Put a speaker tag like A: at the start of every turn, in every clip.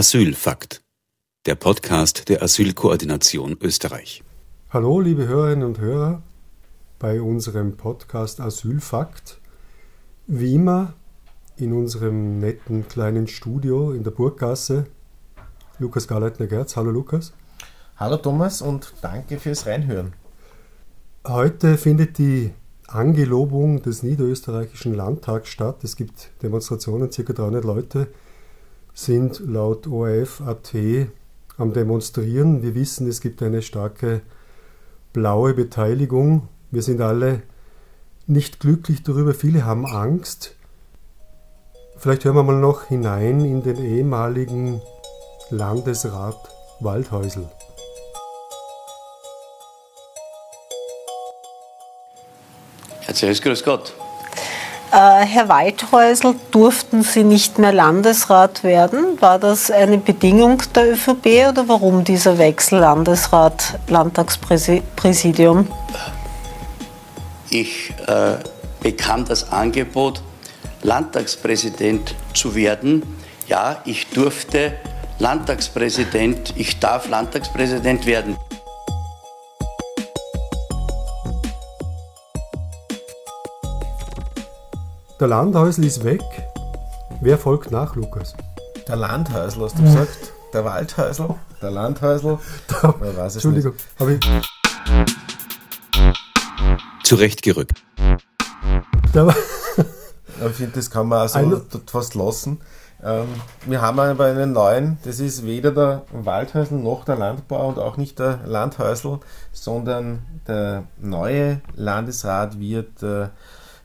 A: Asylfakt. Der Podcast der Asylkoordination Österreich.
B: Hallo, liebe Hörerinnen und Hörer, bei unserem Podcast Asylfakt. Wie immer in unserem netten kleinen Studio in der Burggasse. Lukas Garleitner-Gerz. Hallo, Lukas.
C: Hallo, Thomas, und danke fürs Reinhören.
B: Heute findet die Angelobung des niederösterreichischen Landtags statt. Es gibt Demonstrationen, ca. 300 Leute sind laut ORF.at am Demonstrieren. Wir wissen, es gibt eine starke blaue Beteiligung. Wir sind alle nicht glücklich darüber. Viele haben Angst. Vielleicht hören wir mal noch hinein in den ehemaligen Landesrat Waldhäusl.
D: Herzliches Grüß Gott.
E: Äh, Herr Waldhäusl, durften Sie nicht mehr Landesrat werden? War das eine Bedingung der ÖVP oder warum dieser Wechsel Landesrat, Landtagspräsidium?
D: Ich äh, bekam das Angebot, Landtagspräsident zu werden. Ja, ich durfte Landtagspräsident, ich darf Landtagspräsident werden.
B: Der Landhäusl ist weg. Wer folgt nach, Lukas?
C: Der Landhäusl, hast du gesagt? Der Waldhäusl? Der Landhäusl?
B: Da, Entschuldigung, habe ich.
A: Zurechtgerückt.
B: Da,
C: Ich finde, das kann man also
B: Ein-
C: fast lassen. Ähm, wir haben aber einen neuen, das ist weder der Waldhäusl noch der Landbauer und auch nicht der Landhäusl, sondern der neue Landesrat wird, äh,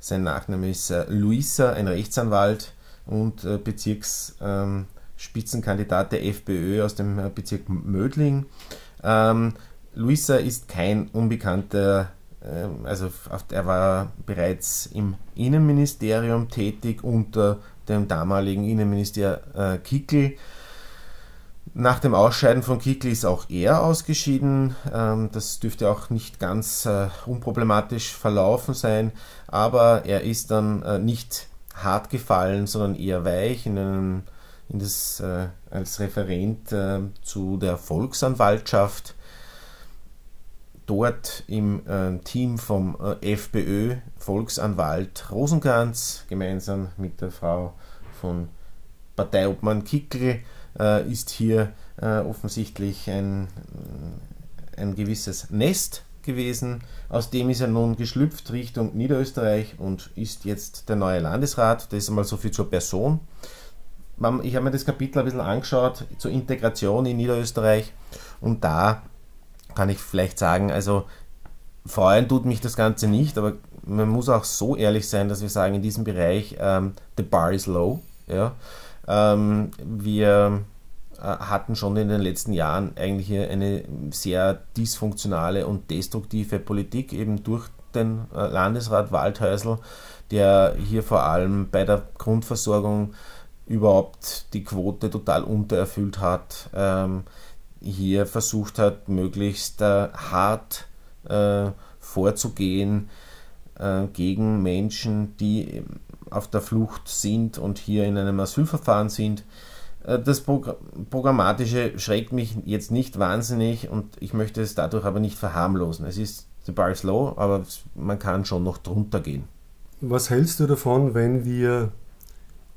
C: sein Nachname ist äh, Luisa, ein Rechtsanwalt und äh, Bezirksspitzenkandidat ähm, der FPÖ aus dem äh, Bezirk Mödling. Ähm, Luisa ist kein unbekannter, ähm, also er war bereits im Innenministerium tätig unter dem damaligen Innenminister äh, Kickl. Nach dem Ausscheiden von Kickl ist auch er ausgeschieden. Ähm, das dürfte auch nicht ganz äh, unproblematisch verlaufen sein, aber er ist dann äh, nicht hart gefallen, sondern eher weich in einem, in das, äh, als Referent zu der Volksanwaltschaft dort im Team vom FPÖ Volksanwalt Rosenkranz gemeinsam mit der Frau von Parteiobmann Kickl äh, ist hier äh, offensichtlich ein, äh, ein gewisses Nest gewesen. Aus dem ist er nun geschlüpft Richtung Niederösterreich und ist jetzt der neue Landesrat. Das ist einmal so viel zur Person. Ich habe mir das Kapitel ein bisschen angeschaut zur Integration in Niederösterreich und da kann ich vielleicht sagen, also freuen tut mich das Ganze nicht, aber man muss auch so ehrlich sein, dass wir sagen, in diesem Bereich ähm, the bar is low. Ja? Ähm, wir äh, hatten schon in den letzten Jahren eigentlich eine sehr dysfunktionale und destruktive Politik, eben durch den äh, Landesrat Waldhäusl, der hier vor allem bei der Grundversorgung überhaupt die Quote total untererfüllt hat, ähm, hier versucht hat, möglichst äh, hart äh, vorzugehen äh, gegen Menschen, die auf der Flucht sind und hier in einem Asylverfahren sind. Äh, Das Progr Programmatische schreckt mich jetzt nicht wahnsinnig und ich möchte es dadurch aber nicht verharmlosen. Es ist the bar is low, aber man kann schon noch drunter gehen.
B: was hältst du davon, wenn wir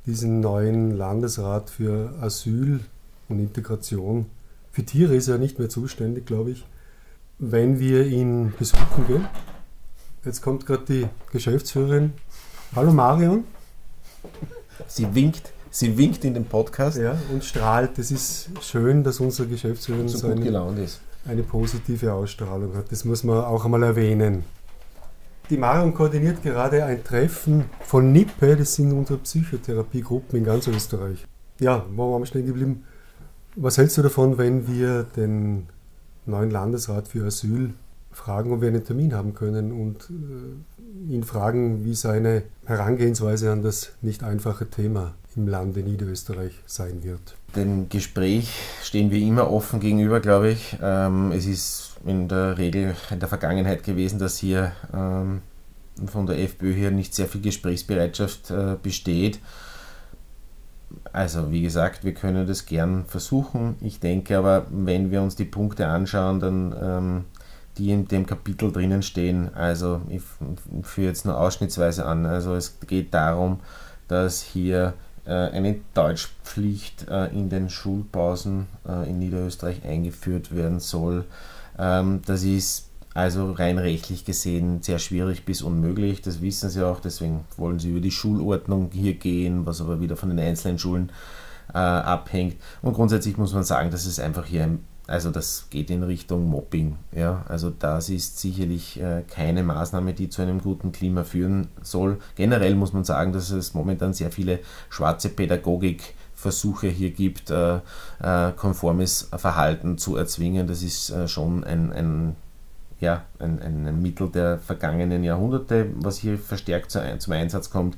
B: diesen neuen Landesrat für Asyl und Integration, für Tiere ist er nicht mehr zuständig, glaube ich, wenn wir ihn besuchen gehen? Jetzt kommt gerade die Geschäftsführerin. Hallo Marion.
C: Sie winkt, sie winkt in den Podcast,
B: Ja, und strahlt. Es ist schön, dass unsere Geschäftsführerin
C: so
B: so eine,
C: gelaunt ist.
B: eine positive Ausstrahlung hat. Das muss man auch einmal erwähnen. Die Marion koordiniert gerade ein Treffen von NIPE, das sind unsere Psychotherapiegruppen in ganz Österreich. Ja, wo waren wir stehen geblieben? Was hältst du davon, wenn wir den neuen Landesrat für Asyl fragen, ob wir einen Termin haben können und äh, ihn fragen, wie seine Herangehensweise an das nicht einfache Thema im Lande Niederösterreich sein wird?
C: Dem Gespräch stehen wir immer offen gegenüber, glaube ich. Ähm, es ist in der Regel in der Vergangenheit gewesen, dass hier ähm, von der FPÖ hier nicht sehr viel Gesprächsbereitschaft äh, besteht. also wie gesagt, wir können das gern versuchen. Ich denke aber, wenn wir uns die Punkte anschauen, dann ähm, die in dem Kapitel drinnen stehen, also ich führe jetzt nur ausschnittsweise an. Also es geht darum, dass hier äh, eine Deutschpflicht äh, in den Schulpausen äh, in Niederösterreich eingeführt werden soll. Ähm, das ist also rein rechtlich gesehen sehr schwierig bis unmöglich. Das wissen sie auch, deswegen wollen sie über die Schulordnung hier gehen, was aber wieder von den einzelnen Schulen äh, abhängt. Und grundsätzlich muss man sagen, dass es einfach hier ein also das geht in Richtung Mobbing. Ja? Also das ist sicherlich äh, keine Maßnahme, die zu einem guten Klima führen soll. Generell muss man sagen, dass es momentan sehr viele schwarze Pädagogikversuche hier gibt, äh, äh, konformes Verhalten zu erzwingen. Das ist äh, schon ein, ein ja, ein, ein, Mittel der vergangenen Jahrhunderte, was hier verstärkt zum Einsatz kommt.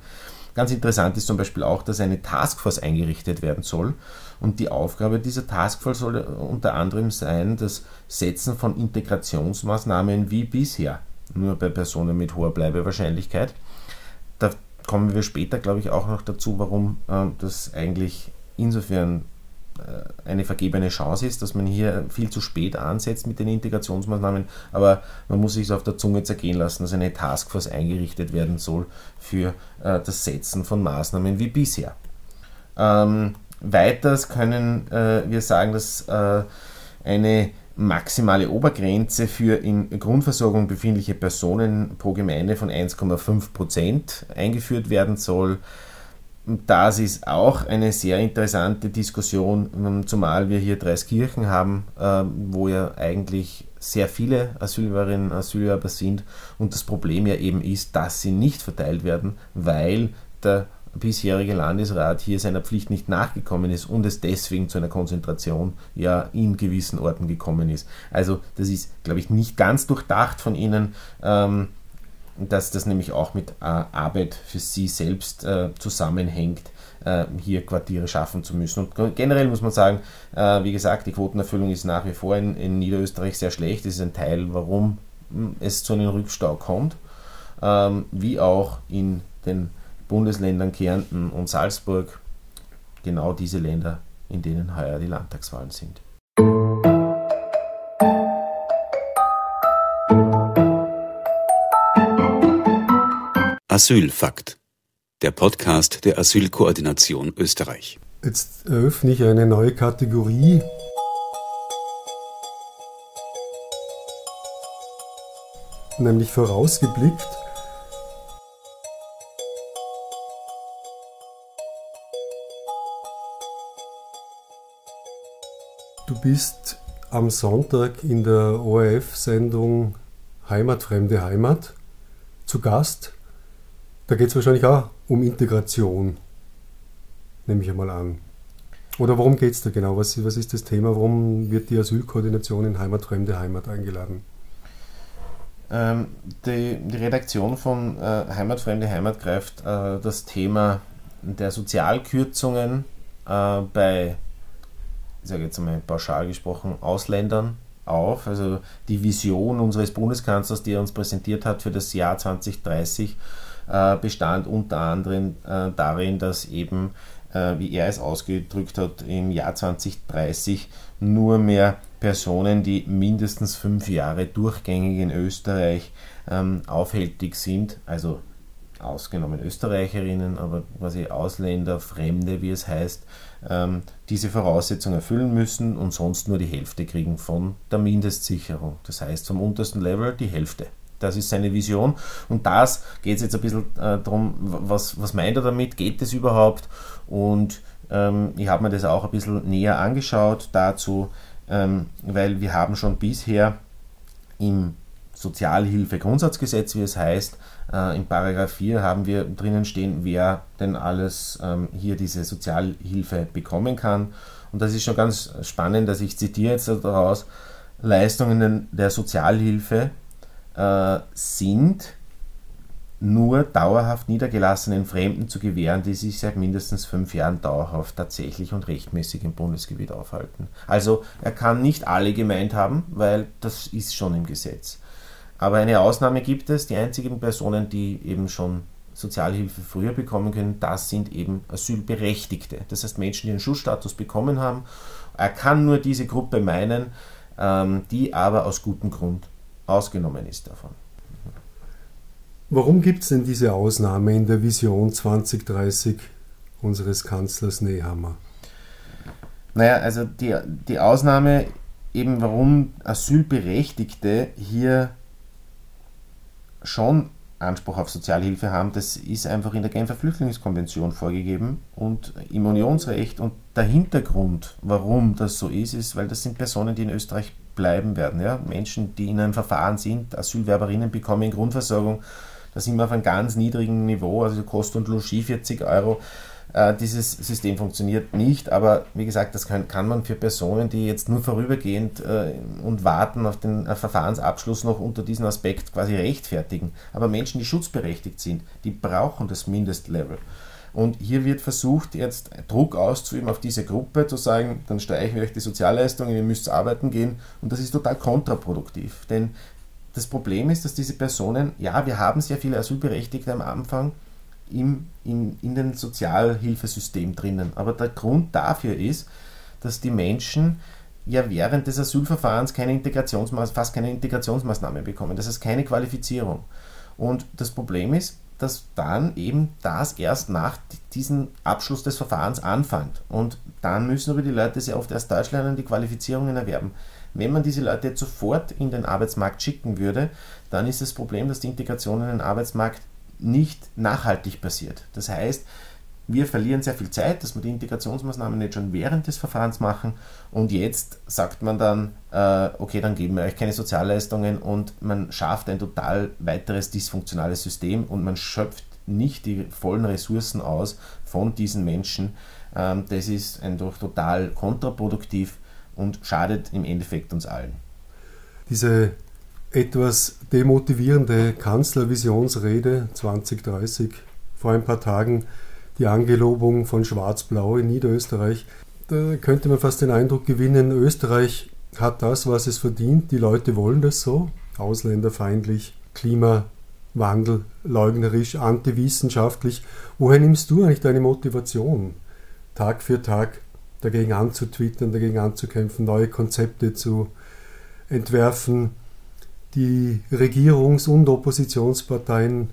C: Ganz interessant ist zum Beispiel auch, dass eine Taskforce eingerichtet werden soll. Und die Aufgabe dieser Taskforce soll unter anderem sein, das Setzen von Integrationsmaßnahmen wie bisher, nur bei Personen mit hoher Bleibewahrscheinlichkeit. Da kommen wir später, glaube ich, auch noch dazu, warum äh, das eigentlich insofern äh, eine vergebene Chance ist, dass man hier viel zu spät ansetzt mit den Integrationsmaßnahmen, aber man muss sich auf der Zunge zergehen lassen, dass eine Taskforce eingerichtet werden soll für äh, das Setzen von Maßnahmen wie bisher. Ähm, weiters können äh, wir sagen, dass äh, eine maximale Obergrenze für in Grundversorgung befindliche Personen pro Gemeinde von 1,5 Prozent eingeführt werden soll. Das ist auch eine sehr interessante Diskussion, ähm, zumal wir hier Dreiskirchen haben, ähm, wo ja eigentlich sehr viele Asylbewerberinnen und Asylbewerber sind und das Problem ja eben ist, dass sie nicht verteilt werden, weil der bisherige Landesrat hier seiner Pflicht nicht nachgekommen ist und es deswegen zu einer Konzentration ja in gewissen Orten gekommen ist. Also das ist, glaube ich, nicht ganz durchdacht von Ihnen. Ähm, dass das nämlich auch mit äh, Arbeit für sie selbst äh, zusammenhängt, äh, hier Quartiere schaffen zu müssen. Und generell muss man sagen, äh, wie gesagt, die Quotenerfüllung ist nach wie vor in, in, Niederösterreich sehr schlecht. Das ist ein Teil, warum hm, es zu einem Rückstau kommt, ähm, wie auch in den Bundesländern Kärnten und Salzburg, genau diese Länder, in denen heuer die Landtagswahlen sind.
A: Asylfakt. Der Podcast der Asylkoordination Österreich.
B: Jetzt eröffne ich eine neue Kategorie. Nämlich vorausgeblickt. Bist am Sonntag in der ORF-Sendung Heimatfremde Heimat zu Gast da geht es wahrscheinlich auch um Integration, nehme ich einmal an. Oder worum geht es da genau? Was, was ist das Thema? Warum wird die Asylkoordination in Heimatfremde Heimat eingeladen?
C: Ähm, die, die, Redaktion von äh, Heimatfremde Heimat greift äh, das Thema der Sozialkürzungen äh, bei, ich sage jetzt einmal pauschal gesprochen, Ausländern auf. Also die Vision unseres Bundeskanzlers, die er uns präsentiert hat für das Jahr 2030, äh, bestand unter anderem äh, darin, dass eben, äh, wie er es ausgedrückt hat, im Jahr 2030 nur mehr Personen, die mindestens fünf Jahre durchgängig in Österreich ähm, aufhältig sind, also ausgenommen Österreicherinnen, aber quasi Ausländer, Fremde, wie es heißt, diese Voraussetzungen erfüllen müssen und sonst nur die Hälfte kriegen von der Mindestsicherung. Das heißt vom untersten Level die Hälfte. Das ist seine Vision. Und das geht es jetzt ein bisschen äh, darum, was, was meint er damit? Geht es überhaupt? Und ähm, ich habe mir das auch ein bisschen näher angeschaut dazu, ähm, weil wir haben schon bisher im Sozialhilfegrundsatzgesetz, wie es heißt, äh, in Paragraph 4 haben wir drinnen stehen, wer denn alles ähm, hier diese Sozialhilfe bekommen kann. Und das ist schon ganz spannend, dass ich zitiere jetzt daraus, Leistungen der Sozialhilfe äh, sind nur dauerhaft niedergelassenen Fremden zu gewähren, die sich seit mindestens fünf Jahren dauerhaft tatsächlich und rechtmäßig im Bundesgebiet aufhalten. Also er kann nicht alle gemeint haben, weil das ist schon im Gesetz. Aber eine Ausnahme gibt es, die einzigen Personen, die eben schon Sozialhilfe früher bekommen können, das sind eben Asylberechtigte. Das heißt Menschen, die einen Schutzstatus bekommen haben. Er kann nur diese Gruppe meinen, ähm, die aber aus gutem Grund ausgenommen ist davon.
B: Warum gibt es denn diese Ausnahme in der Vision 2030 unseres Kanzlers Nehammer?
C: Naja, also die, die Ausnahme eben, warum Asylberechtigte hier schon Anspruch auf Sozialhilfe haben, das ist einfach in der Genfer Flüchtlingskonvention vorgegeben und im Unionsrecht. Und der Hintergrund, warum das so ist, ist, weil das sind Personen, die in Österreich bleiben werden. Ja? Menschen, die in einem Verfahren sind, Asylwerberinnen bekommen Grundversorgung, da sind wir auf einem ganz niedrigen Niveau, also Kost und Logis 40 Euro. Äh, dieses System funktioniert nicht, aber wie gesagt, das kann, kann man für Personen, die jetzt nur vorübergehend äh, und warten auf den äh, Verfahrensabschluss noch unter diesem Aspekt quasi rechtfertigen. Aber Menschen, die schutzberechtigt sind, die brauchen das Mindestlevel. Und hier wird versucht, jetzt Druck auszuüben auf diese Gruppe, zu sagen, dann streichen wir euch die Sozialleistungen, ihr müsst arbeiten gehen. Und das ist total kontraproduktiv. Denn das Problem ist, dass diese Personen, ja, wir haben sehr viele Asylberechtigte am Anfang, im, in, in den Sozialhilfesystem drinnen. Aber der Grund dafür ist, dass die Menschen ja während des Asylverfahrens keine Integrationsmaß, fast keine Integrationsmaßnahmen bekommen. Das heißt keine Qualifizierung. Und das Problem ist, dass dann eben das erst nach diesem Abschluss des Verfahrens anfängt. Und dann müssen aber die Leute sehr oft erst Deutsch lernen, die Qualifizierungen erwerben. Wenn man diese Leute jetzt sofort in den Arbeitsmarkt schicken würde, dann ist das Problem, dass die Integration in den Arbeitsmarkt nicht nachhaltig passiert. Das heißt, wir verlieren sehr viel Zeit, dass wir die Integrationsmaßnahmen nicht schon während des Verfahrens machen und jetzt sagt man dann, äh, okay, dann geben wir euch keine Sozialleistungen und man schafft ein total weiteres dysfunktionales System und man schöpft nicht die vollen Ressourcen aus von diesen Menschen. Ähm, das ist einfach total kontraproduktiv und schadet im Endeffekt uns allen.
B: Diese etwas demotivierende Kanzlervisionsrede 2030 vor ein paar Tagen die Angelobung von Schwarz-Blau in Niederösterreich. Da könnte man fast den Eindruck gewinnen, Österreich hat das, was es verdient. Die Leute wollen das so. Ausländerfeindlich, Klimawandel, leugnerisch, antiwissenschaftlich. Woher nimmst du eigentlich deine Motivation, Tag für Tag dagegen anzutwittern, dagegen anzukämpfen, neue Konzepte zu entwerfen, die Regierungs- und Oppositionsparteien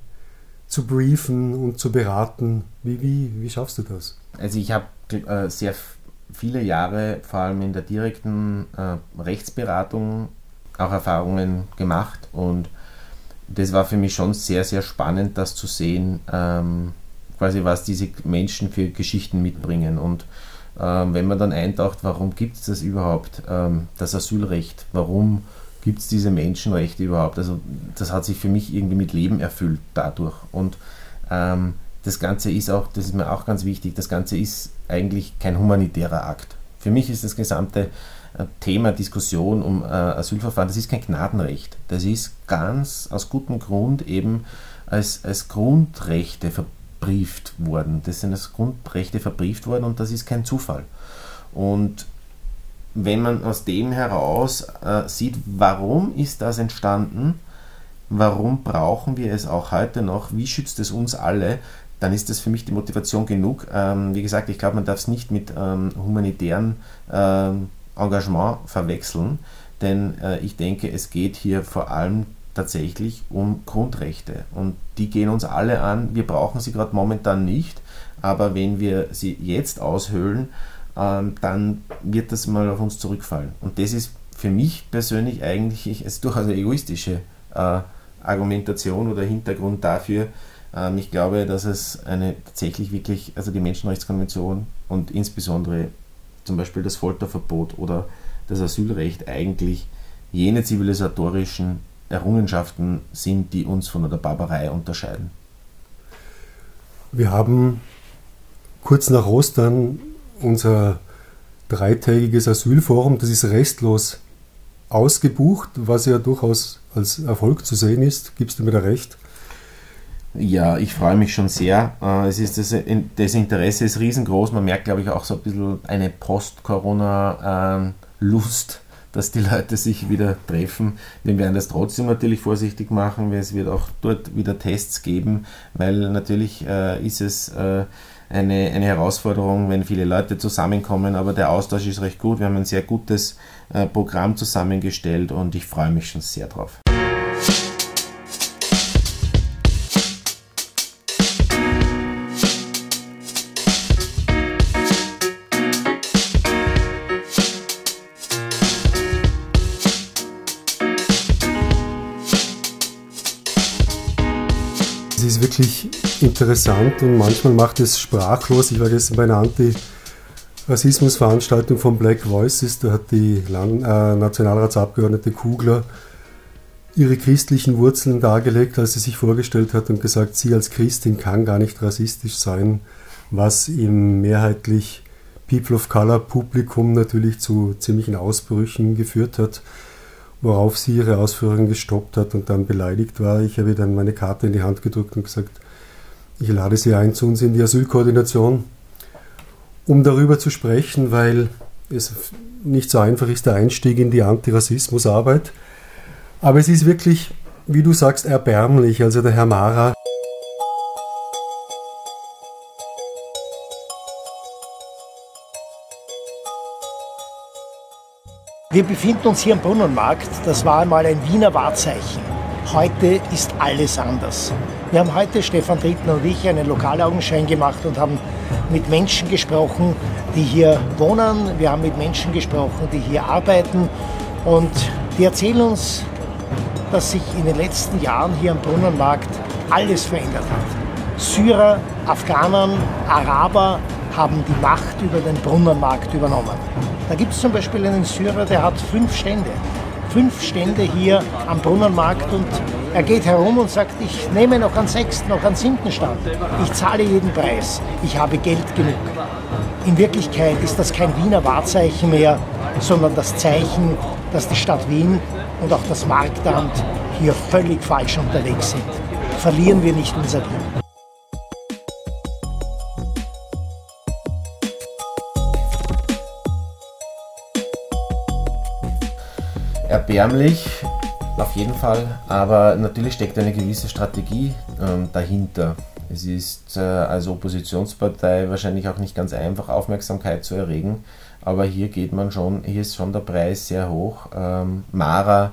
B: zu briefen und zu beraten. Wie, wie, wie schaffst du das?
C: Also ich habe äh, sehr viele Jahre vor allem in der direkten äh, Rechtsberatung auch Erfahrungen gemacht und das war für mich schon sehr, sehr spannend, das zu sehen, ähm, quasi was diese Menschen für Geschichten mitbringen und ähm, wenn man dann eintaucht, warum gibt es das überhaupt, ähm, das Asylrecht, warum gibt es diese Menschenrechte überhaupt? Also das hat sich für mich irgendwie mit Leben erfüllt dadurch. Und ähm, das Ganze ist auch, das ist mir auch ganz wichtig, das Ganze ist eigentlich kein humanitärer Akt. Für mich ist das gesamte äh, Thema Diskussion um äh, Asylverfahren, das ist kein Gnadenrecht. Das ist ganz aus gutem Grund eben als, als Grundrechte verbrieft worden. Das sind als Grundrechte verbrieft worden und das ist kein Zufall. Und wenn man aus dem heraus äh, sieht, warum ist das entstanden, warum brauchen wir es auch heute noch, wie schützt es uns alle, dann ist das für mich die Motivation genug. Ähm, wie gesagt, ich glaube, man darf es nicht mit ähm, humanitären ähm, Engagement verwechseln, denn äh, ich denke, es geht hier vor allem tatsächlich um Grundrechte und die gehen uns alle an. Wir brauchen sie gerade momentan nicht, aber wenn wir sie jetzt aushöhlen, dann wird das mal auf uns zurückfallen. Und das ist für mich persönlich eigentlich ist durchaus eine egoistische äh, Argumentation oder Hintergrund dafür. Ähm, ich glaube, dass es eine tatsächlich wirklich, also die Menschenrechtskonvention und insbesondere zum Beispiel das Folterverbot oder das Asylrecht eigentlich jene zivilisatorischen Errungenschaften sind, die uns von der Barbarei unterscheiden.
B: Wir haben kurz nach Ostern unser dreitägiges Asylforum, das ist restlos ausgebucht, was ja durchaus als Erfolg zu sehen ist. Gibst du mir da recht?
C: Ja, ich freue mich schon sehr. Äh, es ist das, das Interesse ist riesengroß. Man merkt, glaube ich, auch so ein bisschen eine Post-Corona-Lust, dass die Leute sich wieder treffen. Wir werden das trotzdem natürlich vorsichtig machen, weil es wird auch dort wieder Tests geben, weil natürlich äh, ist es äh, eine, eine Herausforderung, wenn viele Leute zusammenkommen, aber der Austausch ist recht gut. Wir haben ein sehr gutes äh, Programm zusammengestellt und ich freue mich schon sehr drauf.
B: ist wirklich interessant und manchmal macht es sprachlos. Ich war gestern bei einer Anti-Rassismus-Veranstaltung von Black Voices, da hat die Land äh, Nationalratsabgeordnete Kugler ihre christlichen Wurzeln dargelegt, als sie sich vorgestellt hat und gesagt, sie als Christin kann gar nicht rassistisch sein, was im mehrheitlich People of Color Publikum natürlich zu ziemlichen Ausbrüchen geführt hat worauf sie ihre Ausführungen gestoppt hat und dann beleidigt war. Ich habe ihr dann meine Karte in die Hand gedrückt und gesagt, ich lade Sie ein zu uns in die Asylkoordination, um darüber zu sprechen, weil es nicht so einfach ist, der Einstieg in die Antirassismusarbeit. Aber es ist wirklich, wie du sagst, erbärmlich. Also der Herr Mara
F: Wir befinden uns hier am Brunnenmarkt. Das war einmal ein Wiener Wahrzeichen. Heute ist alles anders. Wir haben heute, Stefan Trittner und ich, einen Lokalaugenschein gemacht und haben mit Menschen gesprochen, die hier wohnen. Wir haben mit Menschen gesprochen, die hier arbeiten. Und die erzählen uns, dass sich in den letzten Jahren hier am Brunnenmarkt alles verändert hat. Syrer, Afghanen, Araber haben die Macht über den Brunnenmarkt übernommen. Da gibt es zum Beispiel einen Syrer, der hat fünf Stände. Fünf Stände hier am Brunnenmarkt und er geht herum und sagt, ich nehme noch einen sechsten, noch einen siebten Stand. Ich zahle jeden Preis. Ich habe Geld genug. In Wirklichkeit ist das kein Wiener Wahrzeichen mehr, sondern das Zeichen, dass die Stadt Wien und auch das Marktamt hier völlig falsch unterwegs sind. Verlieren wir nicht unser Wien.
C: Erbärmlich, auf jeden Fall, aber natürlich steckt eine gewisse Strategie ähm, dahinter. Es ist äh, als Oppositionspartei wahrscheinlich auch nicht ganz einfach, Aufmerksamkeit zu erregen, aber hier geht man schon, hier ist schon der Preis sehr hoch. Ähm, Mara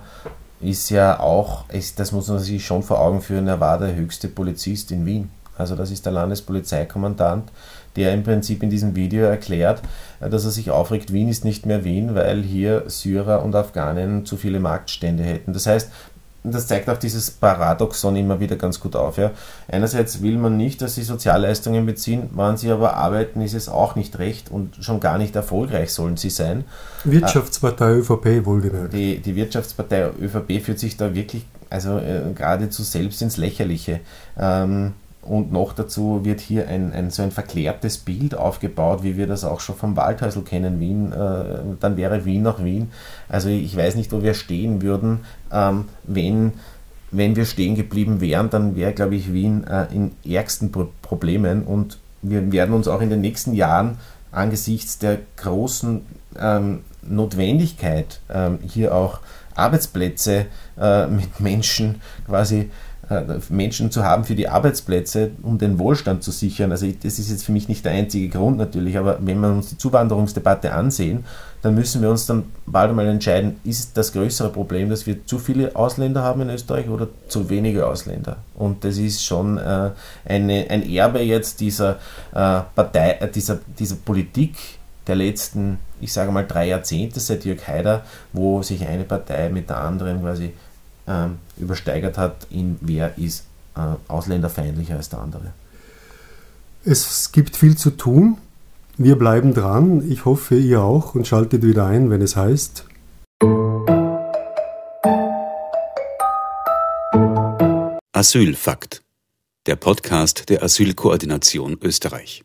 C: ist ja auch, ist, das muss man sich schon vor Augen führen, er war der höchste Polizist in Wien. Also das ist der Landespolizeikommandant, der im Prinzip in diesem Video erklärt, äh, dass er sich aufregt, Wien ist nicht mehr Wien, weil hier Syrer und Afghanen zu viele Marktstände hätten. Das heißt, das zeigt auch dieses Paradoxon immer wieder ganz gut auf. Ja. Einerseits will man nicht, dass sie Sozialleistungen beziehen, wenn sie aber arbeiten, ist es auch nicht recht und schon gar nicht erfolgreich sollen sie sein.
B: Wirtschaftspartei ÖVP wohlgemerkt.
C: Die, die Wirtschaftspartei ÖVP führt sich da wirklich also äh, geradezu selbst ins Lächerliche. Ähm, und noch dazu wird hier ein, ein, so ein verklärtes Bild aufgebaut, wie wir das auch schon vom Waldhäusl kennen, Wien, äh, dann wäre Wien noch Wien. Also ich weiß nicht, wo wir stehen würden, ähm, wenn, wenn wir stehen geblieben wären, dann wäre, glaube ich, Wien äh, in ärgsten Pro Problemen und wir werden uns auch in den nächsten Jahren angesichts der großen ähm, Notwendigkeit, ähm, hier auch Arbeitsplätze äh, mit Menschen quasi Menschen zu haben für die Arbeitsplätze, um den Wohlstand zu sichern. Also das ist jetzt für mich nicht der einzige Grund natürlich, aber wenn wir uns die Zuwanderungsdebatte ansehen, dann müssen wir uns dann bald einmal entscheiden, ist das größere Problem, dass wir zu viele Ausländer haben in Österreich oder zu wenige Ausländer? Und das ist schon äh, eine, ein Erbe jetzt dieser äh, Partei, äh, dieser, dieser Politik der letzten, ich sage mal, drei Jahrzehnte seit Jörg Haider, wo sich eine Partei mit der anderen quasi ähm, übersteigert hat, in wer ist äh, ausländerfeindlicher als der andere.
B: Es gibt viel zu tun. Wir bleiben dran. Ich hoffe, ihr auch und schaltet wieder ein, wenn es heißt.
A: Asylfakt. Der Podcast der Asylkoordination Österreich.